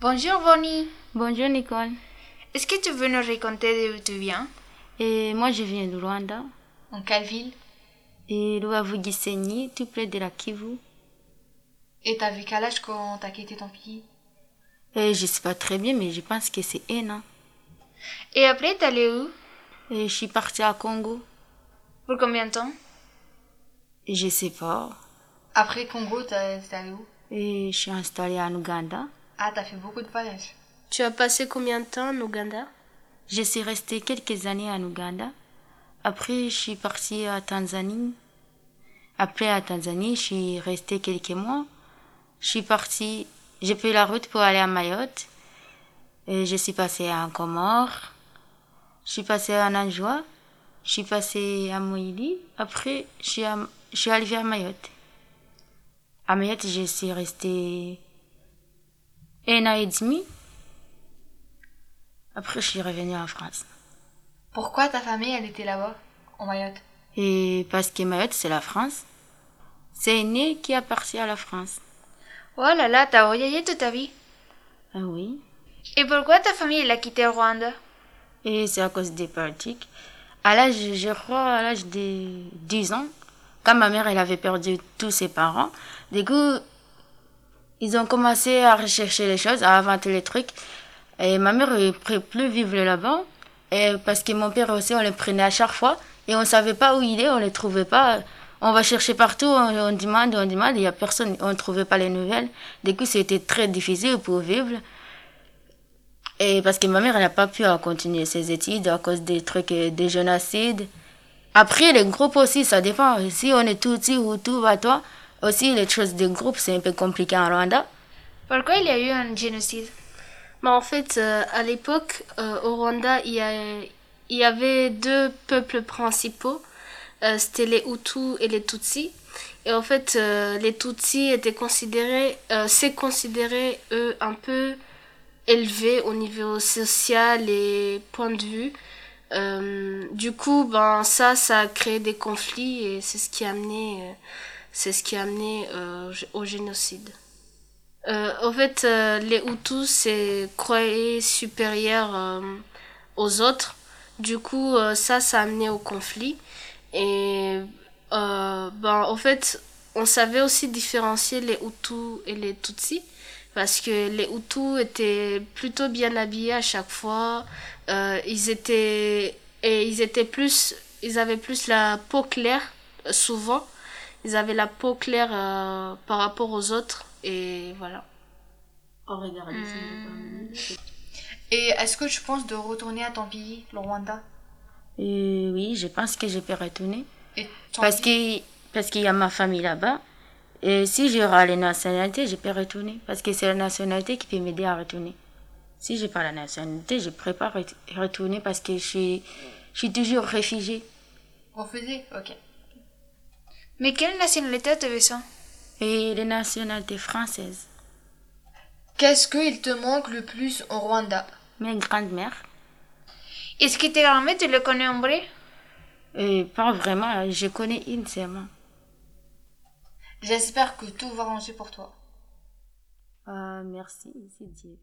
Bonjour Bonnie. Bonjour Nicole. Est-ce que tu veux nous raconter d'où tu viens? Et moi je viens du Rwanda. En quelle ville? Et Rubavu Gisenyi, tout près de la Kivu. Et t'as vu quel âge quand t'as quitté ton pays? Et je sais pas très bien, mais je pense que c'est un an. Et après t'es allé où? Et je suis partie à Congo. Pour combien de temps? Je sais pas. Après Congo, t'es allé où? Et je suis installée en Ouganda. Ah, t'as fait beaucoup de voyages. Tu as passé combien de temps en Ouganda? Je suis restée quelques années en Ouganda. Après, je suis partie à Tanzanie. Après, à Tanzanie, je suis restée quelques mois. Je suis partie, j'ai pris la route pour aller à Mayotte. Et je suis passée en Comores. Je suis passée en Anjoua. Je suis passée à Moïli. Après, je suis, à- je suis arrivée à Mayotte. À Mayotte, je suis restée un an et demi. Après, je suis revenue en France. Pourquoi ta famille, elle était là-bas, en Mayotte? Et parce que Mayotte, c'est la France. C'est un nez qui appartient à la France. Oh là là, t'as voyagé toute ta vie. Ah oui. Et pourquoi ta famille, elle a quitté le Rwanda? Et c'est à cause des politiques. À l'âge, je crois, à l'âge de 10 ans, quand ma mère, elle avait perdu tous ses parents, du coup, ils ont commencé à rechercher les choses, à inventer les trucs. Et ma mère ne pouvait plus vivre là-bas. Et parce que mon père aussi, on le prenait à chaque fois. Et on ne savait pas où il est, on ne le trouvait pas. On va chercher partout, on, demande, on demande, il n'y a personne, on ne trouvait pas les nouvelles. Du coup, c'était très difficile pour vivre. Et parce que ma mère, n'a pas pu euh, continuer ses études à cause des trucs, euh, des génocides. Après, les groupes aussi, ça dépend. Si on est tout petit ou tout va toi, aussi les choses de groupe, c'est un peu compliqué en Rwanda. Pourquoi il y a eu un génocide? Bah, En fait, euh, à l'époque, euh, au Rwanda, il y, a- il y avait deux peuples principaux. Euh, C'était les Hutus et les Tutsis. Et en fait, euh, les Tutsis étaient considérés, euh, c'est considéré, eux, un peu élevés au niveau social et point de vue. Euh, du coup, ben, ça, ça a créé des conflits et c'est ce qui a amené, euh, c'est ce qui a amené euh, au génocide. Euh, en fait, euh, les Hutus se croyaient supérieurs euh, aux autres. Du coup, euh, ça, ça a amené au conflit. Et ben, en fait, on savait aussi différencier les Hutus et les Tutsis. Parce que les Hutus étaient plutôt bien habillés à chaque fois. Ils étaient et ils étaient plus, ils avaient plus la peau claire souvent. Ils avaient la peau claire euh, par rapport aux autres et voilà. On regarde Et est-ce que tu penses de retourner à ton pays, le Rwanda? Et oui, je pense que je peux retourner. Et Parce que parce qu'il y a ma famille là-bas. Et si j'aurai la nationalité, je peux retourner. Parce que c'est la nationalité qui peut m'aider à retourner. Si j'ai pas la nationalité, je ne pourrais pas ret- retourner parce que je suis, je suis toujours réfugiée. Refusé Ok. Mais quelle nationalité ça Et les nationalités françaises. Qu'est-ce qu'il te manque le plus au Rwanda? Mes grandes-mères. Est-ce que tes grand-mères, tu les connais en vrai? Et pas vraiment, je connais une seulement. J'espère que tout va ranger pour toi. Ah, merci, c'est Dieu.